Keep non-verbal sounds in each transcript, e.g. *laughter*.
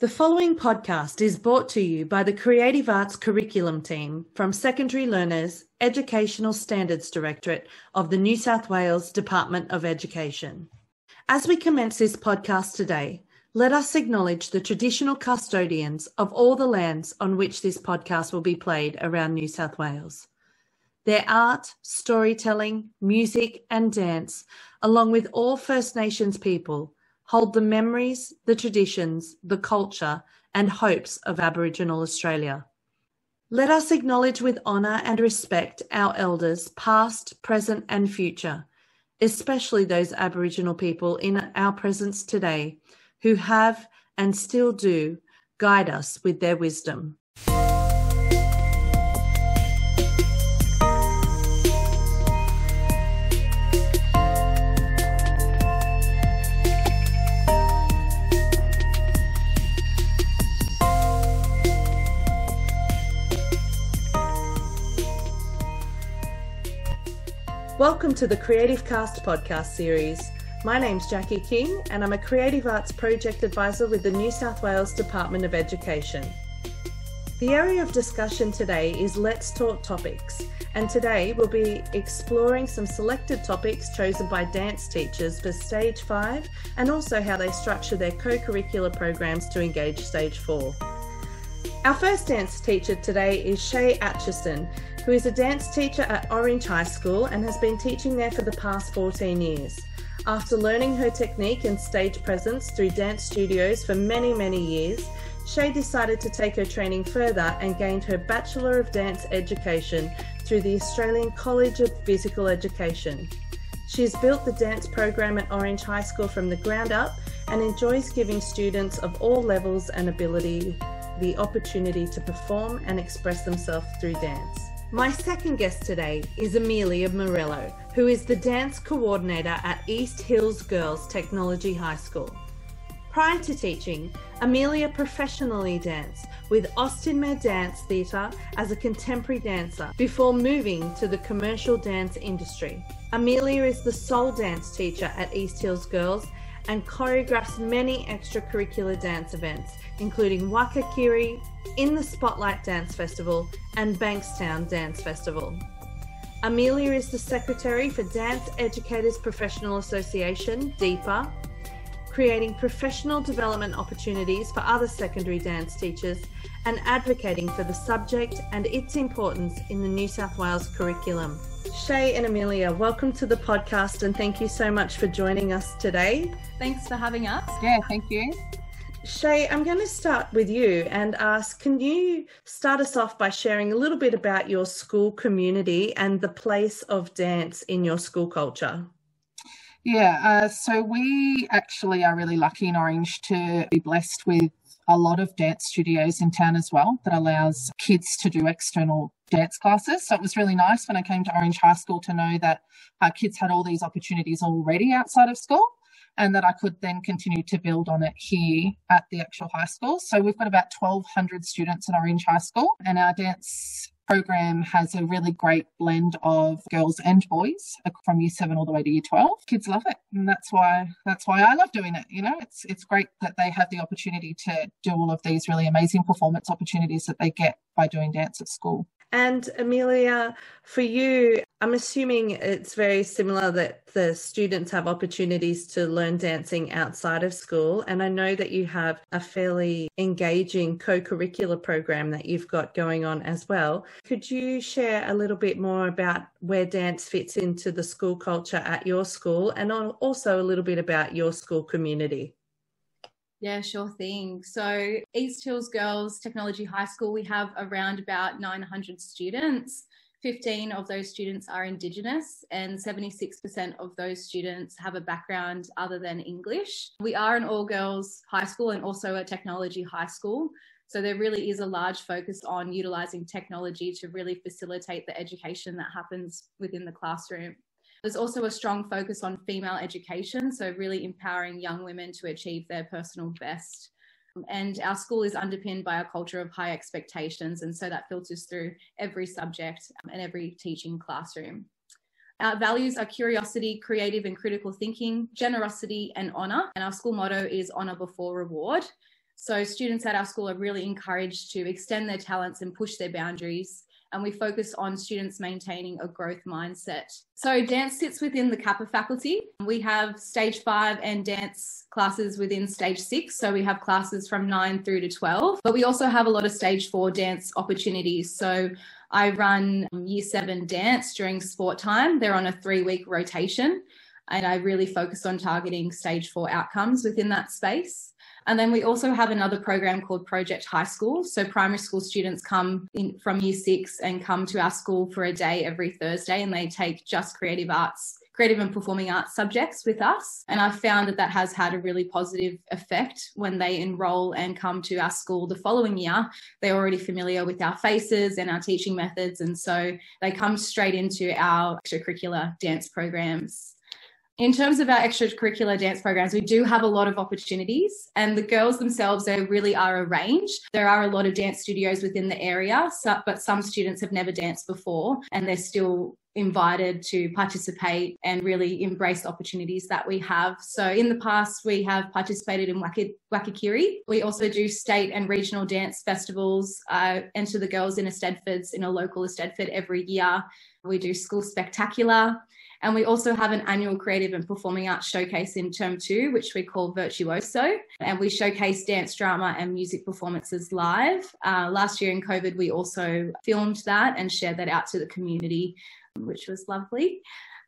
The following podcast is brought to you by the Creative Arts Curriculum Team from Secondary Learners Educational Standards Directorate of the New South Wales Department of Education. As we commence this podcast today, let us acknowledge the traditional custodians of all the lands on which this podcast will be played around New South Wales. Their art, storytelling, music, and dance, along with all First Nations people, hold the memories, the traditions, the culture, and hopes of Aboriginal Australia. Let us acknowledge with honour and respect our elders, past, present, and future, especially those Aboriginal people in our presence today who have and still do guide us with their wisdom. Welcome to the Creative Cast podcast series. My name's Jackie King, and I'm a Creative Arts Project Advisor with the New South Wales Department of Education. The area of discussion today is Let's Talk Topics, and today we'll be exploring some selected topics chosen by dance teachers for Stage 5 and also how they structure their co curricular programs to engage Stage 4. Our first dance teacher today is Shay Atchison, who is a dance teacher at Orange High School and has been teaching there for the past 14 years. After learning her technique and stage presence through dance studios for many, many years, Shay decided to take her training further and gained her Bachelor of Dance Education through the Australian College of Physical Education. She has built the dance program at Orange High School from the ground up and enjoys giving students of all levels and ability the opportunity to perform and express themselves through dance. My second guest today is Amelia Morello, who is the dance coordinator at East Hills Girls Technology High School. Prior to teaching, Amelia professionally danced with Austinmer Dance Theatre as a contemporary dancer before moving to the commercial dance industry. Amelia is the sole dance teacher at East Hills Girls and choreographs many extracurricular dance events, including Wakakirri, In the Spotlight Dance Festival, and Bankstown Dance Festival. Amelia is the Secretary for Dance Educators Professional Association, DEPA, creating professional development opportunities for other secondary dance teachers and advocating for the subject and its importance in the New South Wales curriculum. Shay and Amelia, welcome to the podcast and thank you so much for joining us today. Thanks for having us. Yeah, thank you. Shay, I'm going to start with you and ask can you start us off by sharing a little bit about your school community and the place of dance in your school culture? Yeah, uh, so we actually are really lucky in Orange to be blessed with a lot of dance studios in town as well that allows kids to do external dance classes. So it was really nice when I came to Orange High School to know that our kids had all these opportunities already outside of school and that I could then continue to build on it here at the actual high school. So we've got about 1,200 students at Orange High School, and our dance program has a really great blend of girls and boys from year 7 all the way to year 12 kids love it and that's why that's why i love doing it you know it's it's great that they have the opportunity to do all of these really amazing performance opportunities that they get by doing dance at school and Amelia, for you, I'm assuming it's very similar that the students have opportunities to learn dancing outside of school. And I know that you have a fairly engaging co curricular program that you've got going on as well. Could you share a little bit more about where dance fits into the school culture at your school and also a little bit about your school community? Yeah, sure thing. So, East Hills Girls Technology High School, we have around about 900 students. 15 of those students are Indigenous, and 76% of those students have a background other than English. We are an all girls high school and also a technology high school. So, there really is a large focus on utilising technology to really facilitate the education that happens within the classroom. There's also a strong focus on female education, so really empowering young women to achieve their personal best. And our school is underpinned by a culture of high expectations, and so that filters through every subject and every teaching classroom. Our values are curiosity, creative and critical thinking, generosity, and honour. And our school motto is honour before reward. So students at our school are really encouraged to extend their talents and push their boundaries. And we focus on students maintaining a growth mindset. So dance sits within the CAPA faculty. We have stage five and dance classes within stage six. So we have classes from nine through to 12, but we also have a lot of stage four dance opportunities. So I run year seven dance during sport time. They're on a three week rotation and I really focus on targeting stage four outcomes within that space. And then we also have another program called Project High School. So primary school students come in from year six and come to our school for a day every Thursday and they take just creative arts creative and performing arts subjects with us. And I've found that that has had a really positive effect when they enroll and come to our school the following year. They're already familiar with our faces and our teaching methods. And so they come straight into our extracurricular dance programs in terms of our extracurricular dance programs, we do have a lot of opportunities, and the girls themselves, they really are a range. There are a lot of dance studios within the area, so, but some students have never danced before, and they're still invited to participate and really embrace opportunities that we have. So in the past, we have participated in Wakakirri. We also do state and regional dance festivals, uh, enter the girls in eisteddfods, in a local eisteddfod every year. We do school spectacular. And we also have an annual creative and performing arts showcase in term two, which we call Virtuoso. And we showcase dance, drama, and music performances live. Uh, last year in COVID, we also filmed that and shared that out to the community, which was lovely.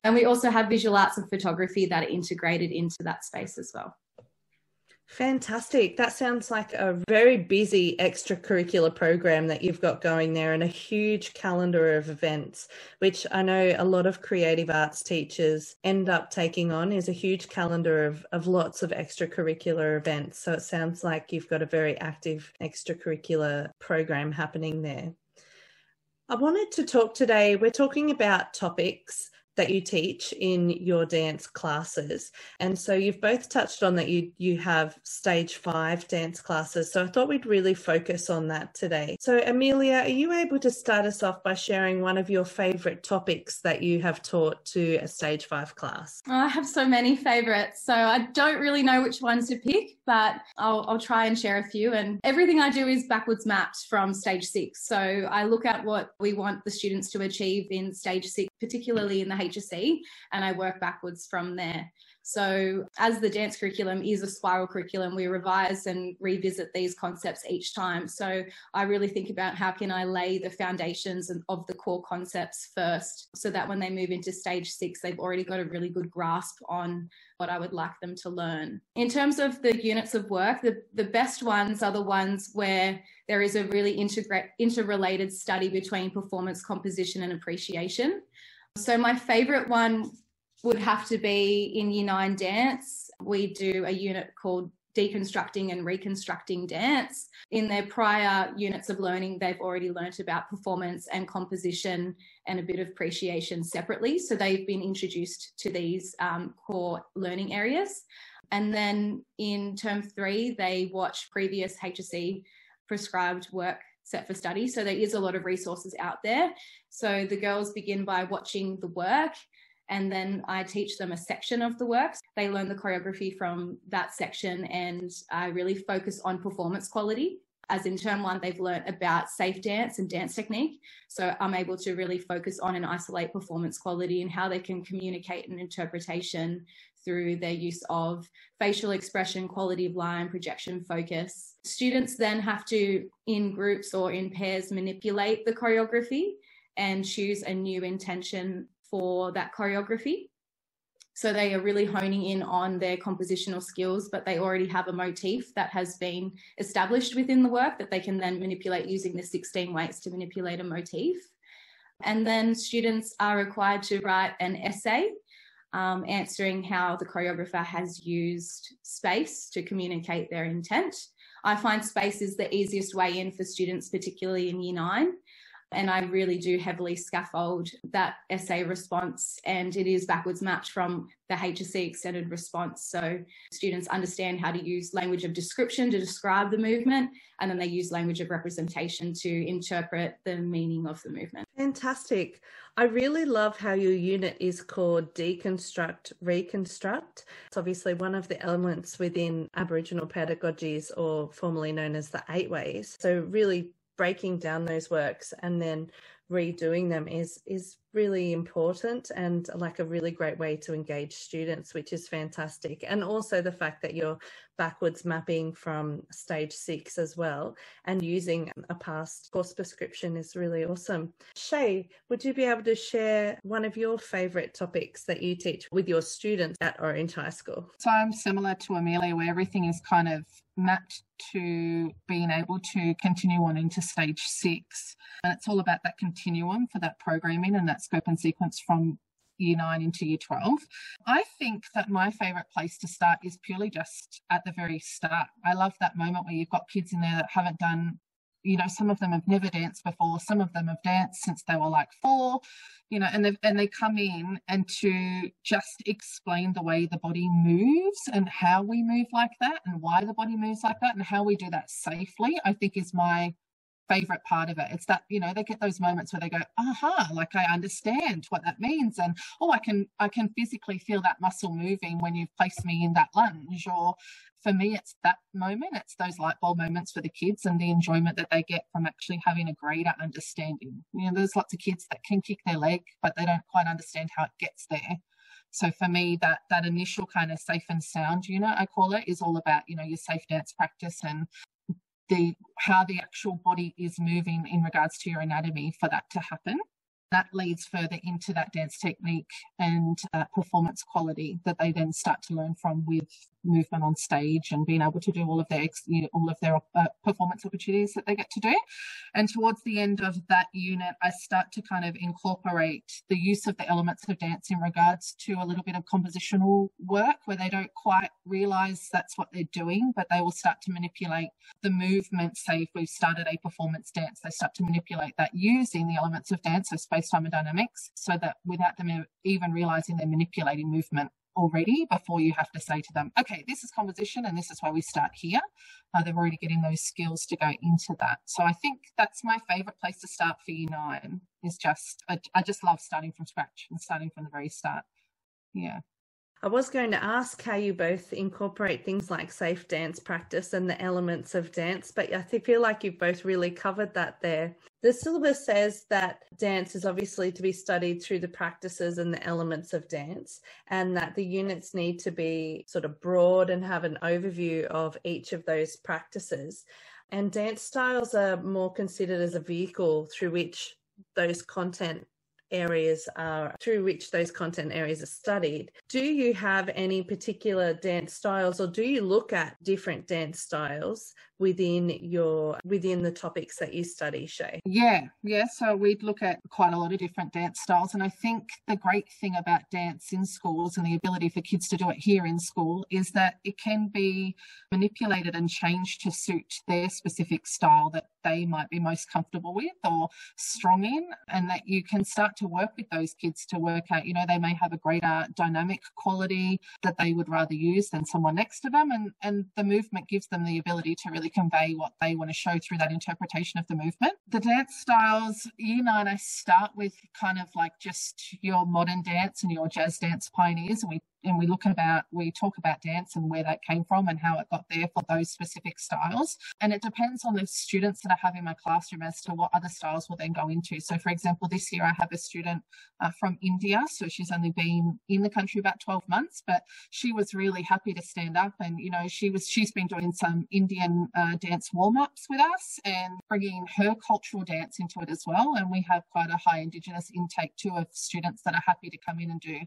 And we also have visual arts and photography that are integrated into that space as well. Fantastic. That sounds like a very busy extracurricular program that you've got going there and a huge calendar of events, which I know a lot of creative arts teachers end up taking on is a huge calendar of, of lots of extracurricular events. So it sounds like you've got a very active extracurricular program happening there. I wanted to talk today, we're talking about topics that you teach in your dance classes. And so you've both touched on that you you have stage 5 dance classes. So I thought we'd really focus on that today. So Amelia, are you able to start us off by sharing one of your favorite topics that you have taught to a stage 5 class? Oh, I have so many favorites. So I don't really know which ones to pick, but I'll I'll try and share a few and everything I do is backwards mapped from stage 6. So I look at what we want the students to achieve in stage 6, particularly in the HSC, and I work backwards from there. So, as the dance curriculum is a spiral curriculum, we revise and revisit these concepts each time. So, I really think about how can I lay the foundations of the core concepts first, so that when they move into stage six, they've already got a really good grasp on what I would like them to learn. In terms of the units of work, the, the best ones are the ones where there is a really integrate, interrelated study between performance, composition, and appreciation. So, my favorite one would have to be in Year 9 dance. We do a unit called deconstructing and reconstructing dance. In their prior units of learning, they've already learnt about performance and composition and a bit of appreciation separately. So they've been introduced to these um, core learning areas. And then in term three, they watch previous HSC prescribed work set for study. So there is a lot of resources out there. So the girls begin by watching the work and then I teach them a section of the works. They learn the choreography from that section and I really focus on performance quality. As in term one, they've learned about safe dance and dance technique. So I'm able to really focus on and isolate performance quality and how they can communicate an interpretation through their use of facial expression, quality of line, projection, focus. Students then have to, in groups or in pairs, manipulate the choreography and choose a new intention for that choreography. So they are really honing in on their compositional skills, but they already have a motif that has been established within the work that they can then manipulate using the 16 ways to manipulate a motif. And then students are required to write an essay um, answering how the choreographer has used space to communicate their intent. I find space is the easiest way in for students, particularly in year nine. And I really do heavily scaffold that essay response, and it is backwards mapped from the HSC extended response. So students understand how to use language of description to describe the movement, and then they use language of representation to interpret the meaning of the movement. Fantastic. I really love how your unit is called Deconstruct Reconstruct. It's obviously one of the elements within Aboriginal pedagogies, or formerly known as the Eight Ways. So, really breaking down those works and then redoing them is is really important and like a really great way to engage students which is fantastic. And also the fact that you're backwards mapping from stage 6 as well and using a past course prescription is really awesome. Shay would you be able to share one of your favorite topics that you teach with your students at orange high school? So i'm similar to amelia where everything is kind of mapped to being able to continue on into stage six. And it's all about that continuum for that programming and that scope and sequence from year nine into year 12. I think that my favourite place to start is purely just at the very start. I love that moment where you've got kids in there that haven't done you know some of them have never danced before some of them have danced since they were like four you know and they and they come in and to just explain the way the body moves and how we move like that and why the body moves like that and how we do that safely i think is my favorite part of it it's that you know they get those moments where they go aha like i understand what that means and oh i can i can physically feel that muscle moving when you've placed me in that lunge or for me, it's that moment. It's those light bulb moments for the kids and the enjoyment that they get from actually having a greater understanding. You know, there's lots of kids that can kick their leg, but they don't quite understand how it gets there. So for me, that that initial kind of safe and sound unit, I call it, is all about you know your safe dance practice and the how the actual body is moving in regards to your anatomy for that to happen. That leads further into that dance technique and uh, performance quality that they then start to learn from with movement on stage and being able to do all of their you know, all of their uh, performance opportunities that they get to do. And towards the end of that unit i start to kind of incorporate the use of the elements of dance in regards to a little bit of compositional work where they don't quite realize that's what they're doing but they will start to manipulate the movement. Say if we've started a performance dance they start to manipulate that using the elements of dance so space-time and dynamics so that without them even realizing they're manipulating movement already before you have to say to them, okay, this is composition and this is where we start here. Uh, they're already getting those skills to go into that. So I think that's my favorite place to start for year nine is just, I, I just love starting from scratch and starting from the very start. Yeah. I was going to ask how you both incorporate things like safe dance practice and the elements of dance, but I feel like you've both really covered that there. The syllabus says that dance is obviously to be studied through the practices and the elements of dance, and that the units need to be sort of broad and have an overview of each of those practices. And dance styles are more considered as a vehicle through which those content areas are through which those content areas are studied. Do you have any particular dance styles or do you look at different dance styles within your within the topics that you study, Shay? Yeah, yeah. So we'd look at quite a lot of different dance styles. And I think the great thing about dance in schools and the ability for kids to do it here in school is that it can be manipulated and changed to suit their specific style that they might be most comfortable with or strong in, and that you can start to work with those kids to work out, you know, they may have a greater dynamic quality that they would rather use than someone next to them. And, and the movement gives them the ability to really convey what they want to show through that interpretation of the movement. The dance styles, year nine, I start with kind of like just your modern dance and your jazz dance pioneers, and we and we look about we talk about dance and where that came from and how it got there for those specific styles. And it depends on the students that i have in my classroom as to what other styles will then go into. So for example this year i have a student uh, from india. So she's only been in the country about 12 months but she was really happy to stand up and you know she was she's been doing some indian uh, dance warm-ups with us and bringing her cultural dance into it as well. And we have quite a high indigenous intake too of students that are happy to come in and do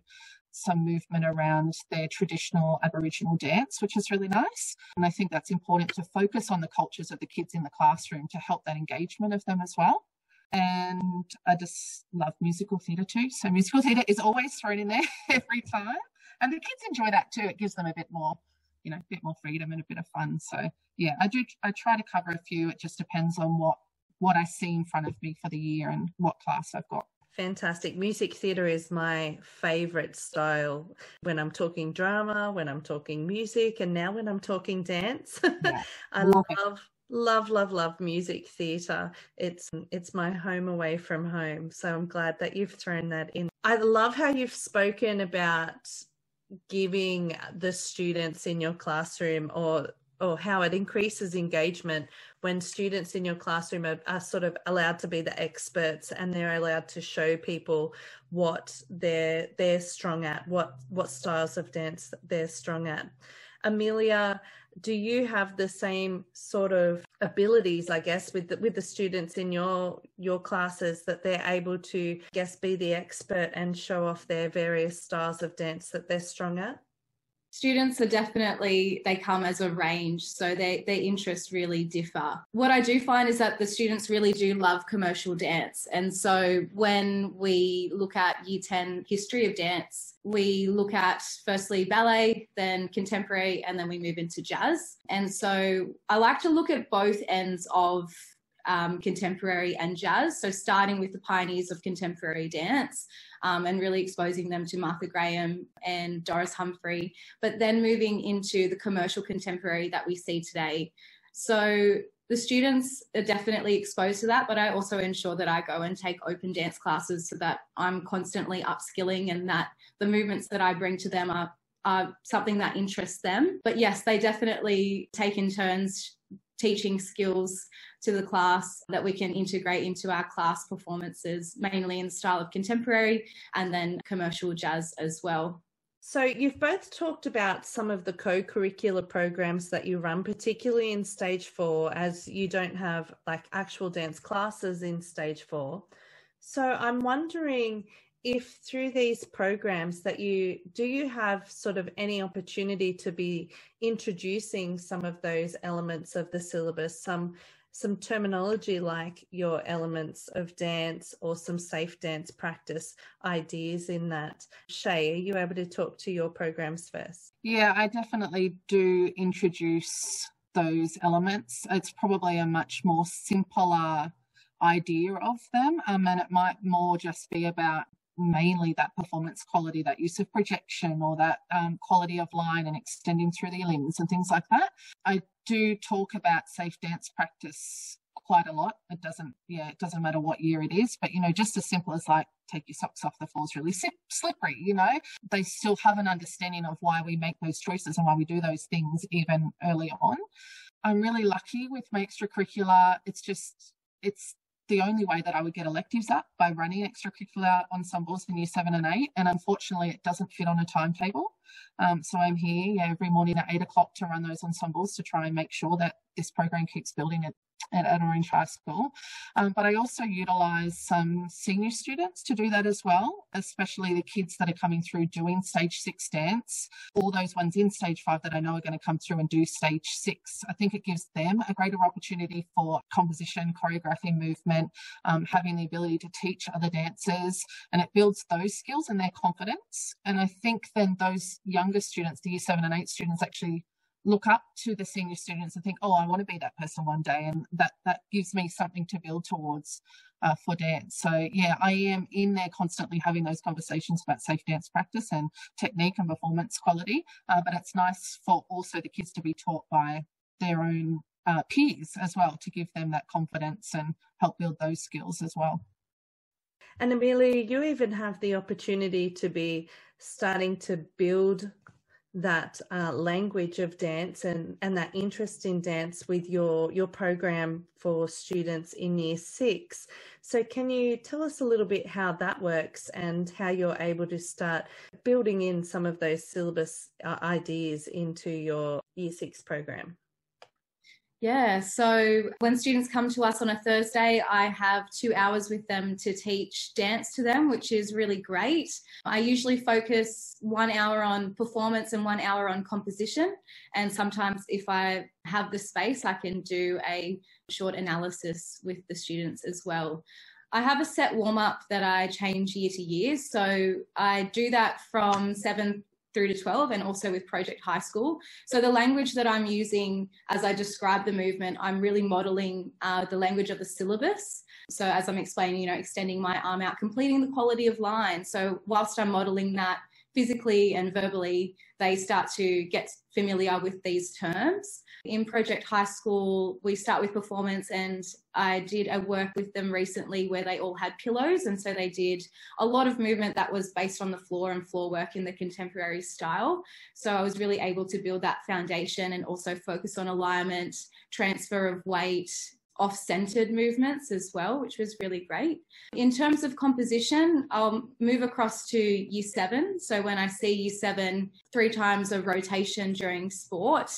some movement around their traditional Aboriginal dance, which is really nice. And I think that's important to focus on the cultures of the kids in the classroom to help that engagement of them as well. And I just love musical theatre too. So musical theatre is always thrown in there *laughs* every time. And the kids enjoy that too. It gives them a bit more, you know, a bit more freedom and a bit of fun. So yeah, I do I try to cover a few. It just depends on what what I see in front of me for the year and what class I've got. Fantastic. Music theatre is my favourite style when I'm talking drama, when I'm talking music, and now when I'm talking dance. *laughs* Yeah, I love, love, love, love, love music theatre. It's it's my home away from home. So I'm glad that you've thrown that in. I love how you've spoken about giving the students in your classroom or or how it increases engagement when students in your classroom are, are, sort of allowed to be the experts and they're allowed to show people what they're they're strong at, what what styles of dance they're strong at. Amelia, do you have the same sort of abilities, I guess, with the, with the students in your your classes that they're able to, I guess, be the expert and show off their various styles of dance that they're strong at? Students are definitely they come as a range so they, their interests really differ. What i do find is that the students really do love commercial dance. And so when we look at year 10 history of dance we look at firstly ballet then contemporary and then we move into jazz. And so i like to look at both ends of um, contemporary and jazz. So, starting with the pioneers of contemporary dance um, and really exposing them to Martha Graham and Doris Humphrey, but then moving into the commercial contemporary that we see today. So, the students are definitely exposed to that, but I also ensure that I go and take open dance classes so that I'm constantly upskilling and that the movements that I bring to them are, are something that interests them. But yes, they definitely take in turns teaching skills to the class that we can integrate into our class performances, mainly in the style of contemporary and then commercial jazz as well. So, you've both talked about some of the co curricular programs that you run, particularly in stage four, as you don't have like actual dance classes in stage four. So, I'm wondering if through these programs that you do you have sort of any opportunity to be introducing some of those elements of the syllabus? Some some terminology like your elements of dance or some safe dance practice ideas in that. Shay are you able to talk to your programs first? Yeah i definitely do introduce those elements. It's probably a much more simpler idea of them um, and it might more just be about mainly that performance quality, that use of projection or that um, quality of line and extending through the limbs and things like that. I do talk about safe dance practice quite a lot. It doesn't, yeah, it doesn't matter what year it is, but you know, just as simple as like take your socks off, the floor's really slippery, you know, they still have an understanding of why we make those choices and why we do those things even early on. I'm really lucky with my extracurricular. It's just, it's the only way that I would get electives up by running extracurricular ensembles in year seven and eight. And unfortunately, it doesn't fit on a timetable. Um, so I'm here yeah, every morning at eight o'clock to run those ensembles to try and make sure that this program keeps building at, at Orange High School. Um, but I also utilise some senior students to do that as well, especially the kids that are coming through doing stage six dance, all those ones in stage five that I know are going to come through and do stage six. I think it gives them a greater opportunity for composition, choreography, movement, um, having the ability to teach other dancers, and it builds those skills and their confidence. And I think then those younger students, the year seven and eight students, actually look up to the senior students and think, oh, I want to be that person one day. And that, that gives me something to build towards uh, for dance. So, yeah, I am in there constantly having those conversations about safe dance practice and technique and performance quality. Uh, but it's nice for also the kids to be taught by their own uh, peers as well to give them that confidence and help build those skills as well. And Amelia, you even have the opportunity to be starting to build that uh, language of dance and, and that interest in dance with your your program for students in year six. So can you tell us a little bit how that works and how you're able to start building in some of those syllabus uh, ideas into your year six program? Yeah, so when students come to us on a Thursday, I have two hours with them to teach dance to them, which is really great. I usually focus one hour on performance and one hour on composition. And sometimes, if I have the space, I can do a short analysis with the students as well. I have a set warm up that I change year to year. So I do that from 7 through to 12 and also with Project High School. So the language that I'm using as I describe the movement, I'm really modeling uh, the language of the syllabus. So as I'm explaining, you know, extending my arm out, completing the quality of line. So whilst I'm modeling that physically and verbally, they start to get familiar with these terms. In Project High School, we start with performance, and I did a work with them recently where they all had pillows. And so they did a lot of movement that was based on the floor and floor work in the contemporary style. So I was really able to build that foundation and also focus on alignment, transfer of weight, off centered movements as well, which was really great. In terms of composition, I'll move across to year seven. So when I see year seven, three times of rotation during sport,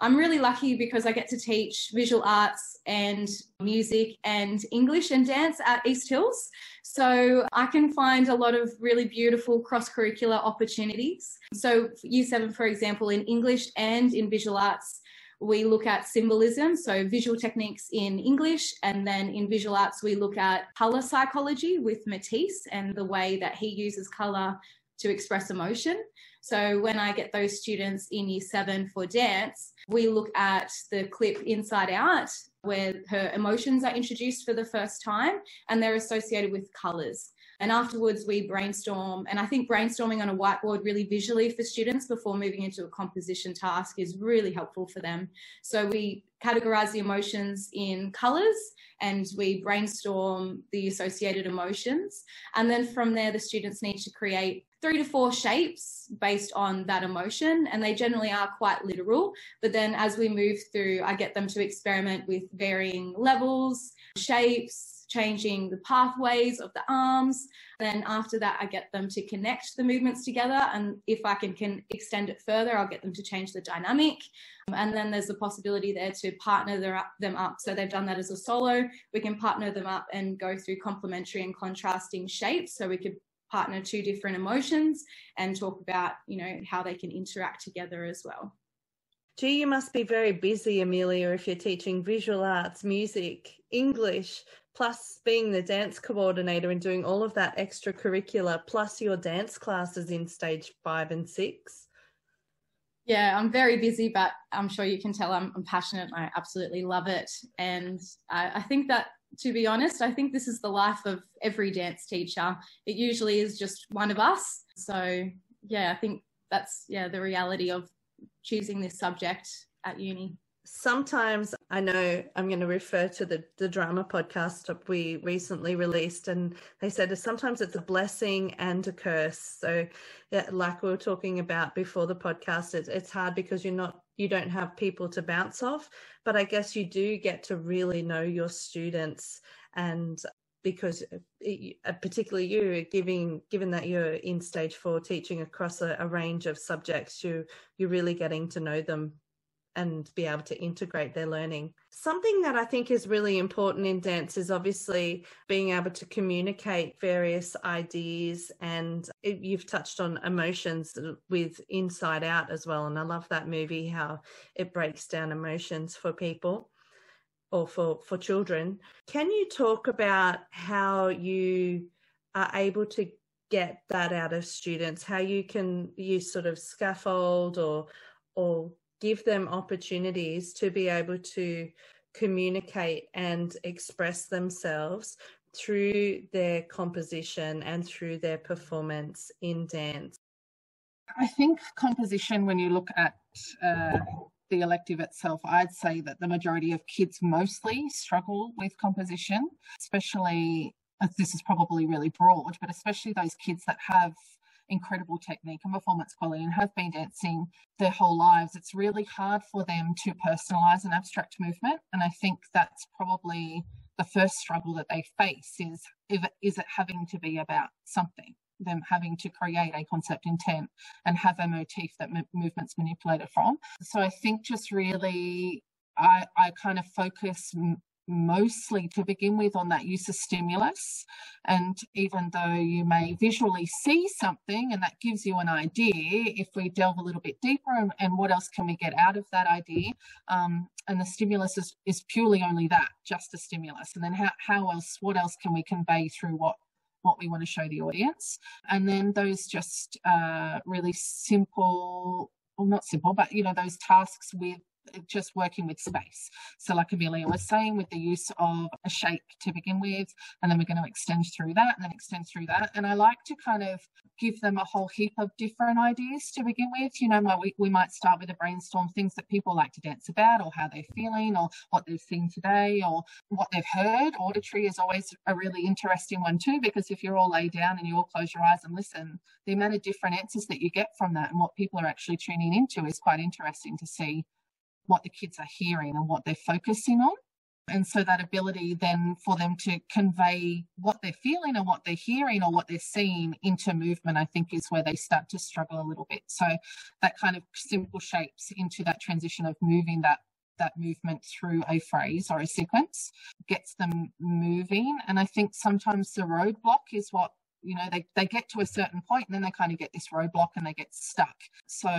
I'm really lucky because I get to teach visual arts and music and English and dance at East Hills. So I can find a lot of really beautiful cross curricular opportunities. So, year seven, for example, in English and in visual arts, we look at symbolism, so visual techniques in English, and then in visual arts, we look at colour psychology with Matisse and the way that he uses colour to express emotion. So when I get those students in year seven for dance, we look at the clip Inside Out, where her emotions are introduced for the first time and they're associated with colours. And afterwards, we brainstorm. And I think brainstorming on a whiteboard really visually for students before moving into a composition task is really helpful for them. So we categorize the emotions in colors and we brainstorm the associated emotions. And then from there, the students need to create three to four shapes based on that emotion. And they generally are quite literal. But then as we move through, I get them to experiment with varying levels, shapes, changing the pathways of the arms. Then after that, I get them to connect the movements together. And if I can, can extend it further, I'll get them to change the dynamic. And then there's the possibility there to partner them up. So they've done that as a solo. We can partner them up and go through complementary and contrasting shapes. So we could partner two different emotions and talk about, you know, how they can interact together as well. Gee, you must be very busy, Amelia, if you're teaching visual arts, music, English, plus being the dance coordinator and doing all of that extracurricular, plus your dance classes in stage five and six? Yeah, I'm very busy, but I'm sure you can tell I'm, I'm passionate. I absolutely love it. And I, I think that, to be honest, I think this is the life of every dance teacher. It usually is just one of us. So, yeah, I think that's, yeah, the reality of choosing this subject at uni sometimes I know I'm going to refer to the, the drama podcast we recently released, and they said sometimes it's a blessing and a curse. So, yeah, like we were talking about before the podcast, it's, it's hard because you're not you don't have people to bounce off, but I guess you do get to really know your students and because uh, particularly you giving given that you're in stage four teaching across a, a range of subjects you you're really getting to know them and be able to integrate their learning. Something that I think is really important in dance is obviously being able to communicate various ideas. And you've touched on emotions with Inside Out as well. And I love that movie, how it breaks down emotions for people or for, for children. Can you talk about how you are able to get that out of students, how you can use sort of scaffold or or give them opportunities to be able to communicate and express themselves through their composition and through their performance in dance? I think composition, when you look at uh, the elective itself, I'd say that the majority of kids mostly struggle with composition, especially, this is probably really broad, but especially those kids that have incredible technique and performance quality and have been dancing their whole lives, it's really hard for them to personalize an abstract movement. And I think that's probably the first struggle that they face is is it having to be about something them having to create a concept intent and have a motif that m- movements manipulated from so i think just really I, I kind of focus mostly to begin with on that use of stimulus. And even though you may visually see something and that gives you an idea, if we delve a little bit deeper and, and what else can we get out of that idea? Um, and the stimulus is, is purely only that, just a stimulus. And then how, how else, what else can we convey through what what we want to show the audience. And then those just uh, really simple, well, not simple, but you know, those tasks with just working with space. So, like Amelia was saying, with the use of a shape to begin with, and then we're going to extend through that and then extend through that. And I like to kind of give them a whole heap of different ideas to begin with. You know, we, we might start with a brainstorm things that people like to dance about, or how they're feeling, or what they've seen today, or what they've heard. Auditory is always a really interesting one, too, because if you're all lay down and you all close your eyes and listen, the amount of different answers that you get from that and what people are actually tuning into is quite interesting to see what the kids are hearing and what they're focusing on. And so that ability then for them to convey what they're feeling and what they're hearing or what they're seeing into movement, I think is where they start to struggle a little bit. So that kind of simple shapes into that transition of moving that that movement through a phrase or a sequence gets them moving. And I think sometimes the roadblock is what you know they, they get to a certain point and then they kind of get this roadblock and they get stuck so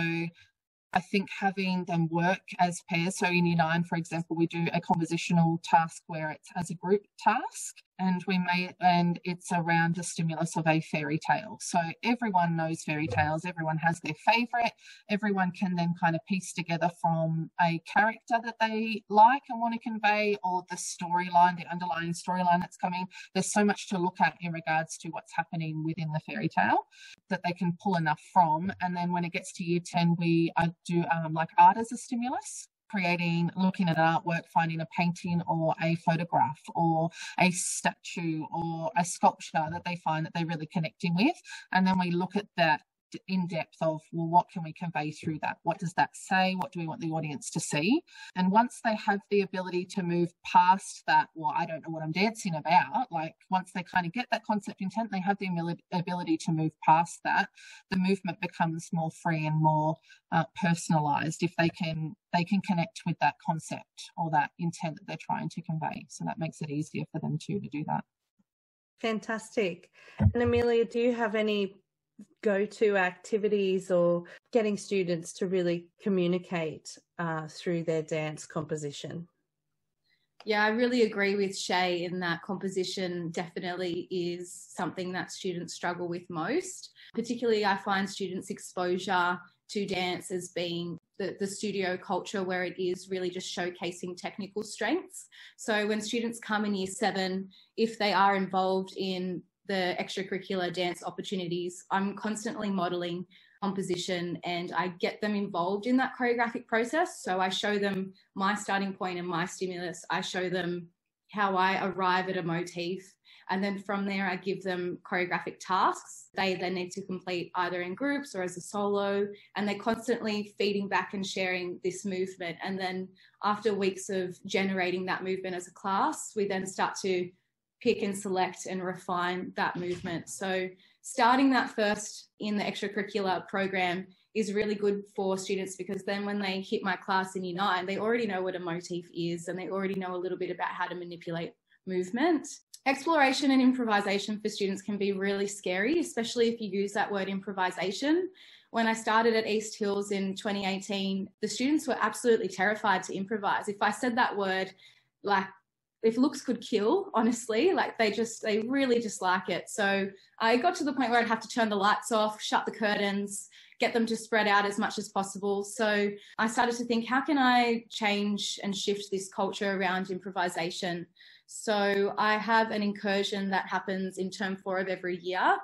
I think having them work as pairs, so in Year 9, for example, we do a compositional task where it's as a group task and we may and it's around the stimulus of a fairy tale. So everyone knows fairy tales. Everyone has their favorite. Everyone can then kind of piece together from a character that they like and want to convey or the storyline the underlying storyline that's coming. There's so much to look at in regards to what's happening within the fairy tale that they can pull enough from. And then when it gets to year 10 we do um, like art as a stimulus creating, looking at artwork, finding a painting or a photograph or a statue or a sculpture that they find that they're really connecting with. And then we look at that in depth of well what can we convey through that? What does that say? What do we want the audience to see? And once they have the ability to move past that well i don't know what i'm dancing about like once they kind of get that concept intent they have the ability to move past that the movement becomes more free and more uh, personalized if they can they can connect with that concept or that intent that they're trying to convey. So that makes it easier for them too to do that. Fantastic. And amelia do you have any go to activities or getting students to really communicate uh, through their dance composition? Yeah, I really agree with Shay in that composition definitely is something that students struggle with most. Particularly, I find students' exposure to dance as being the, the studio culture where it is really just showcasing technical strengths. So, when students come in year seven, if they are involved in the extracurricular dance opportunities, I'm constantly modeling composition and I get them involved in that choreographic process. So I show them my starting point and my stimulus. I show them how I arrive at a motif. And then from there, I give them choreographic tasks. They then need to complete either in groups or as a solo. And they're constantly feeding back and sharing this movement. And then after weeks of generating that movement as a class, we then start to pick and select and refine that movement. So starting that first in the extracurricular program is really good for students because then when they hit my class in year nine, they already know what a motif is and they already know a little bit about how to manipulate movement. Exploration and improvisation for students can be really scary, especially if you use that word improvisation. When I started at East Hills in 2018, the students were absolutely terrified to improvise. If I said that word, like if looks could kill, honestly, like they just, they really dislike it. So I got to the point where I'd have to turn the lights off, shut the curtains, get them to spread out as much as possible. So I started to think, how can I change and shift this culture around improvisation? So I have an incursion that happens in term four of every year.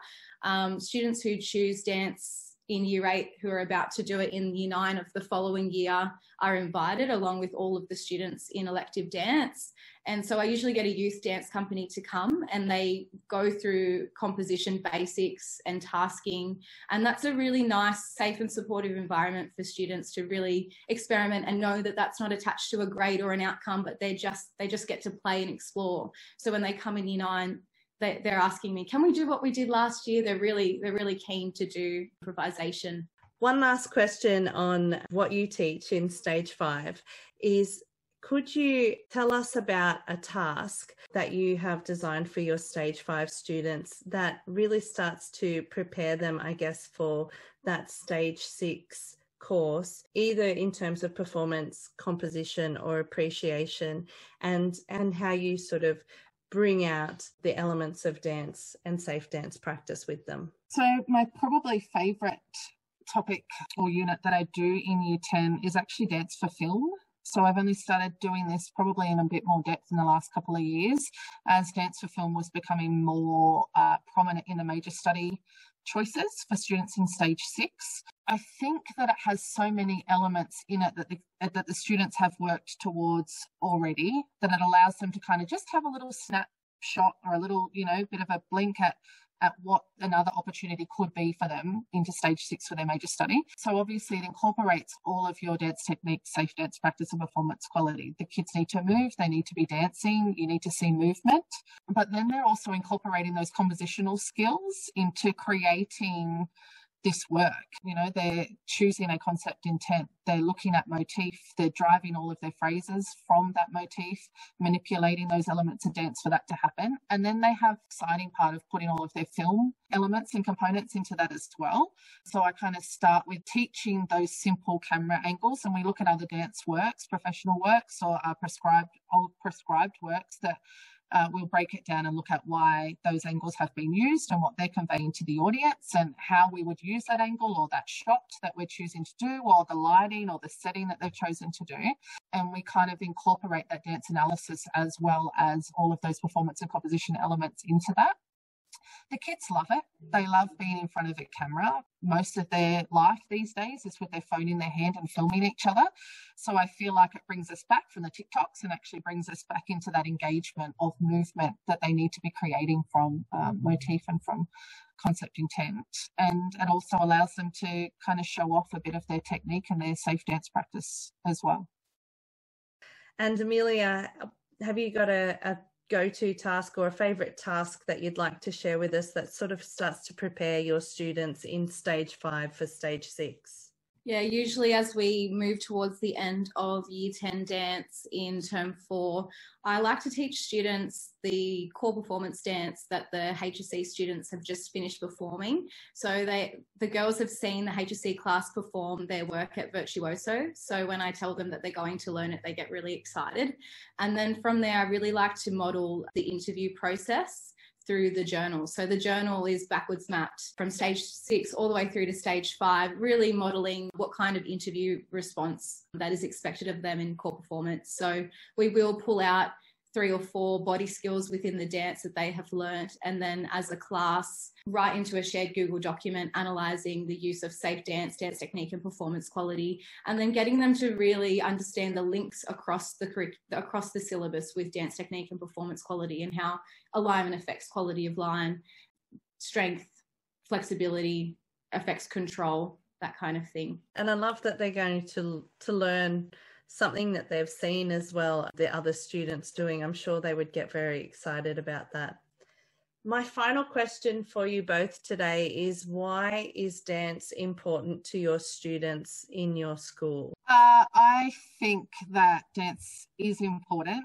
Um, students who choose dance in year eight who are about to do it in year nine of the following year are invited along with all of the students in elective dance. And so I usually get a youth dance company to come and they go through composition basics and tasking. And that's a really nice, safe and supportive environment for students to really experiment and know that that's not attached to a grade or an outcome, but they just, they just get to play and explore. So when they come in year nine, they, they're asking me, can we do what we did last year? They're really, they're really keen to do improvisation. One last question on what you teach in stage five is could you tell us about a task that you have designed for your stage five students that really starts to prepare them, I guess, for that stage six course, either in terms of performance, composition, or appreciation, and and how you sort of bring out the elements of dance and safe dance practice with them? So, my probably favourite topic or unit that I do in year 10 is actually dance for film. So I've only started doing this probably in a bit more depth in the last couple of years as dance for film was becoming more uh, prominent in the major study choices for students in stage six. I think that it has so many elements in it that the, that the students have worked towards already that it allows them to kind of just have a little snapshot or a little, you know, bit of a blink at at what another opportunity could be for them into stage six for their major study. So obviously it incorporates all of your dance techniques, safe dance practice and performance quality. The kids need to move, they need to be dancing, you need to see movement, but then they're also incorporating those compositional skills into creating this work. You know, they're choosing a concept intent, they're looking at motif, they're driving all of their phrases from that motif, manipulating those elements of dance for that to happen. And then they have exciting part of putting all of their film elements and components into that as well. So I kind of start with teaching those simple camera angles and we look at other dance works, professional works or prescribed old prescribed works that uh, we'll break it down and look at why those angles have been used and what they're conveying to the audience and how we would use that angle or that shot that we're choosing to do or the lighting or the setting that they've chosen to do. And we kind of incorporate that dance analysis as well as all of those performance and composition elements into that. The kids love it. They love being in front of a camera. Most of their life these days is with their phone in their hand and filming each other. So I feel like it brings us back from the TikToks and actually brings us back into that engagement of movement that they need to be creating from um, motif and from concept intent. And it also allows them to kind of show off a bit of their technique and their safe dance practice as well. And Amelia, have you got a, a go to task or a favorite task that you'd like to share with us that sort of starts to prepare your students in stage five for stage six? Yeah, usually as we move towards the end of year 10 dance in term four, I like to teach students the core performance dance that the HSC students have just finished performing. So they the girls have seen the HSC class perform their work at Virtuoso. So when I tell them that they're going to learn it, they get really excited. And then from there, I really like to model the interview process through the journal. So the journal is backwards mapped from stage six all the way through to stage five, really modeling what kind of interview response that is expected of them in core performance. So we will pull out three or four body skills within the dance that they have learnt. And then as a class write into a shared google document analysing the use of safe dance dance technique and performance quality. And then getting them to really understand the links across the across the syllabus with dance technique and performance quality and how alignment affects quality of line strength flexibility affects control that kind of thing. And i love that they're going to to learn something that they've seen as well, the other students doing. I'm sure they would get very excited about that. My final question for you both today is why is dance important to your students in your school? Uh, I think that dance is important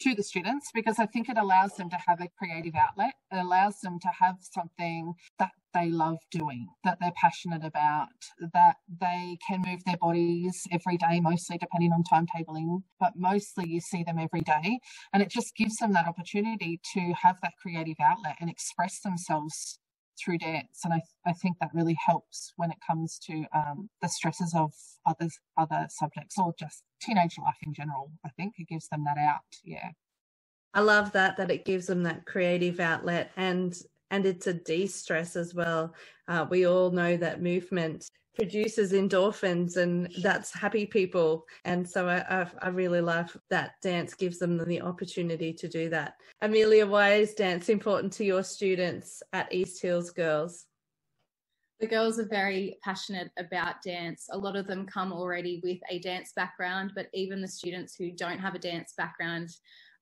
to the students because I think it allows them to have a creative outlet. It allows them to have something that they love doing, that they're passionate about, that they can move their bodies every day, mostly depending on timetabling, but mostly you see them every day. And it just gives them that opportunity to have that creative outlet and express themselves through dance. And I, I think that really helps when it comes to um, the stresses of other, other subjects or just teenage life in general. I think it gives them that out. Yeah. I love that that it gives them that creative outlet and and it's a de-stress as well. Uh, we all know that movement produces endorphins and that's happy people. And so I, I, I, really love that dance gives them the opportunity to do that. Amelia, why is dance important to your students at East Hills Girls? The girls are very passionate about dance. A lot of them come already with a dance background, but even the students who don't have a dance background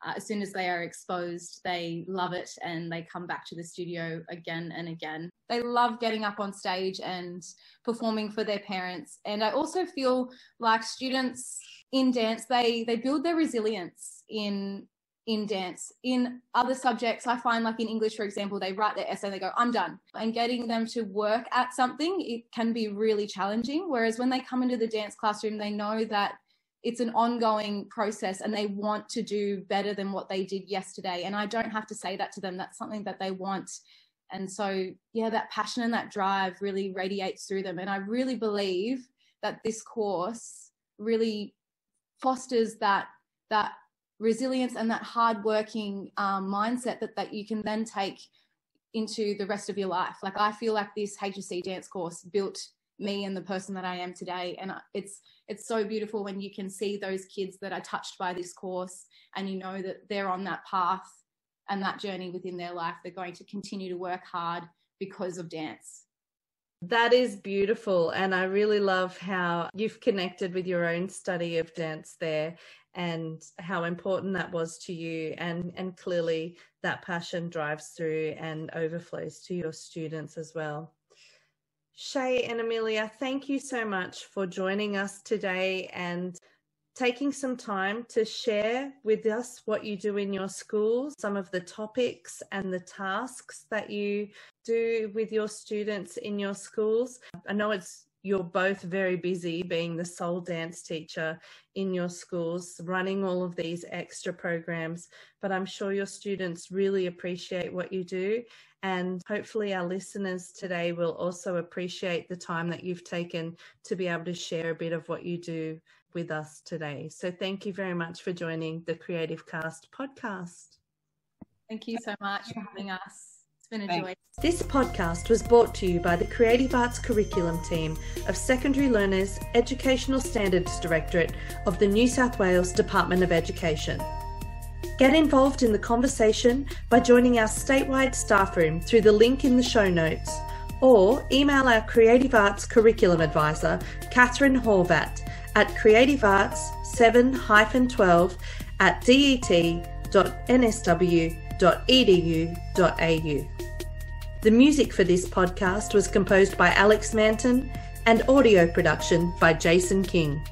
uh, as soon as they are exposed, they love it and they come back to the studio again and again. They love getting up on stage and performing for their parents. And I also feel like students in dance, they, they build their resilience in in dance. In other subjects, I find like in English, for example, they write their essay and they go, I'm done. And getting them to work at something, it can be really challenging. Whereas when they come into the dance classroom, they know that it's an ongoing process and they want to do better than what they did yesterday. And i don't have to say that to them. That's something that they want. And so yeah that passion and that drive really radiates through them. And i really believe that this course really fosters that that resilience and that hardworking um, mindset that that you can then take into the rest of your life. Like i feel like this hsc dance course built me and the person that I am today. And it's it's so beautiful when you can see those kids that are touched by this course and you know that they're on that path and that journey within their life. They're going to continue to work hard because of dance. That is beautiful. And I really love how you've connected with your own study of dance there and how important that was to you. And, and clearly that passion drives through and overflows to your students as well. Shay and Amelia, thank you so much for joining us today and taking some time to share with us what you do in your schools, some of the topics and the tasks that you do with your students in your schools. I know it's you're both very busy being the sole dance teacher in your schools, running all of these extra programs, but I'm sure your students really appreciate what you do. And hopefully, our listeners today will also appreciate the time that you've taken to be able to share a bit of what you do with us today. So, thank you very much for joining the Creative Cast podcast. Thank you so much for having us been a joy. This podcast was brought to you by the Creative Arts Curriculum Team of Secondary Learners Educational Standards Directorate of the New South Wales Department of Education. Get involved in the conversation by joining our statewide staff room through the link in the show notes or email our Creative Arts Curriculum Advisor, Catherine Horvat, at creativearts7-12 at det.nsw.edu.au. The music for this podcast was composed by Alex Manton and audio production by Jason King.